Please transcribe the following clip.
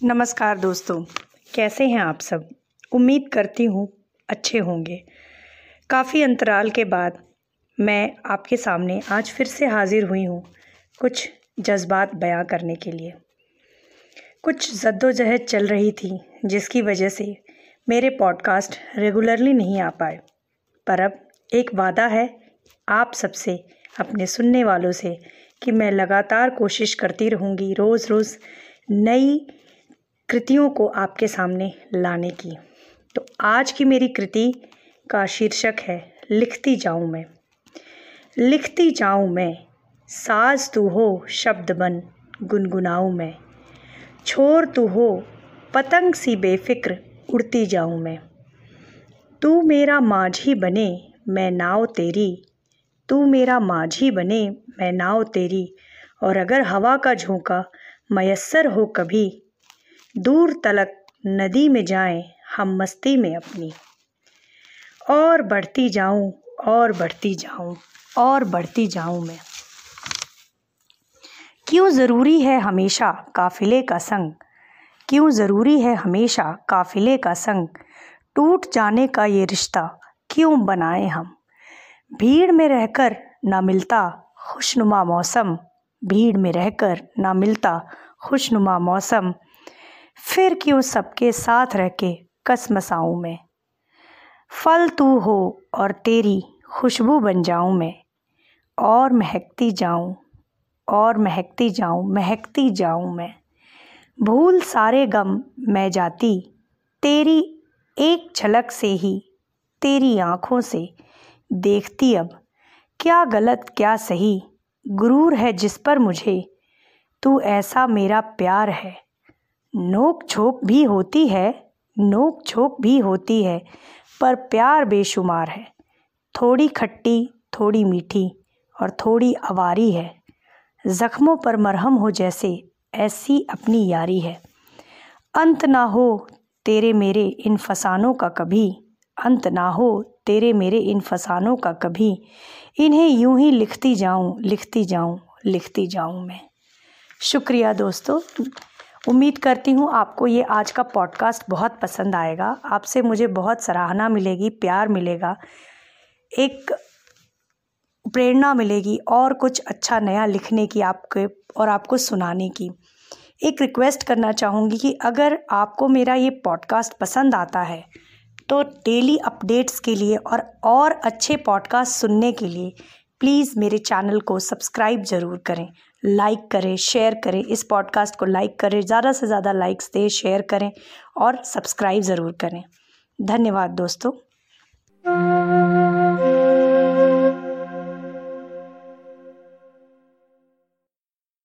नमस्कार दोस्तों, कैसे हैं आप सब? उम्मीद करती हूँ अच्छे होंगे। काफ़ी अंतराल के बाद मैं आपके सामने आज फिर से हाज़िर हुई हूँ कुछ जज्बात बयां करने के लिए। कुछ जद्दोजहद चल रही थी, जिसकी वजह से मेरे पॉडकास्ट रेगुलरली नहीं आ पाए। पर अब एक वादा है आप सबसे अपने सुनने वालों से कि मैं लगातार कोशिश करती रहूँगी रोज़ रोज़ नई कृतियों को आपके सामने लाने की। तो आज की मेरी कृति का शीर्षक है, लिखती जाऊँ मैं। लिखती जाऊँ मैं, साज तू हो शब्द बन, गुनगुनाऊं मैं। छोर तू हो, पतंग सी बेफिक्र, उड़ती जाऊँ मैं। तू मेरा माझी बने, मैं नाव तेरी। तू मेरा माझी बने, मैं नाव तेरी। और अगर हवा का झोंका मयसर हो कभी दूर तलक नदी में जाएँ हम मस्ती में अपनी। और बढ़ती जाऊँ, और बढ़ती जाऊँ, और बढ़ती जाऊँ मैं। क्यों ज़रूरी है हमेशा काफ़िले का संग? क्यों ज़रूरी है हमेशा काफ़िले का संग? टूट जाने का ये रिश्ता क्यों बनाए हम? भीड़ में रहकर ना मिलता खुशनुमा मौसम। भीड़ में रहकर ना मिलता खुशनुमा मौसम। फिर क्यों सबके साथ रह के कसमसाऊँ मैं? फल तू हो और तेरी खुशबू बन जाऊँ मैं। और महकती जाऊँ, और महकती जाऊँ महकती जाऊँ मैं। भूल सारे गम मैं जाती, तेरी एक झलक से ही, तेरी आँखों से। देखती अब, क्या गलत, क्या सही, गुरूर है जिस पर मुझे। तू ऐसा मेरा प्यार है। नोक झोंक भी होती है, नोक झोंक भी होती है, पर प्यार बेशुमार है। थोड़ी खट्टी, थोड़ी मीठी और थोड़ी अवारी है। ज़ख्मों पर मरहम हो जैसे ऐसी अपनी यारी है। अंत ना हो तेरे मेरे इन फसानों का कभी, अंत ना हो तेरे मेरे इन फसानों का कभी। इन्हें यूँ ही लिखती जाऊँ लिखती जाऊँ लिखती जाऊँ मैं। शुक्रिया दोस्तों। उम्मीद करती हूँ आपको ये आज का पॉडकास्ट बहुत पसंद आएगा। आपसे मुझे बहुत सराहना मिलेगी, प्यार मिलेगा, एक प्रेरणा मिलेगी और कुछ अच्छा नया लिखने की आपके और आपको सुनाने की। एक रिक्वेस्ट करना चाहूँगी कि अगर आपको मेरा ये पॉडकास्ट पसंद आता है तो डेली अपडेट्स के लिए और और अच्छे पॉडकास्ट सुनने के लिए प्लीज़ मेरे चैनल को सब्सक्राइब ज़रूर करें। लाइक करें, शेयर करें, इस पॉडकास्ट को लाइक करें, ज़्यादा से ज़्यादा लाइक्स दें, शेयर करें और सब्सक्राइब ज़रूर करें। धन्यवाद दोस्तों।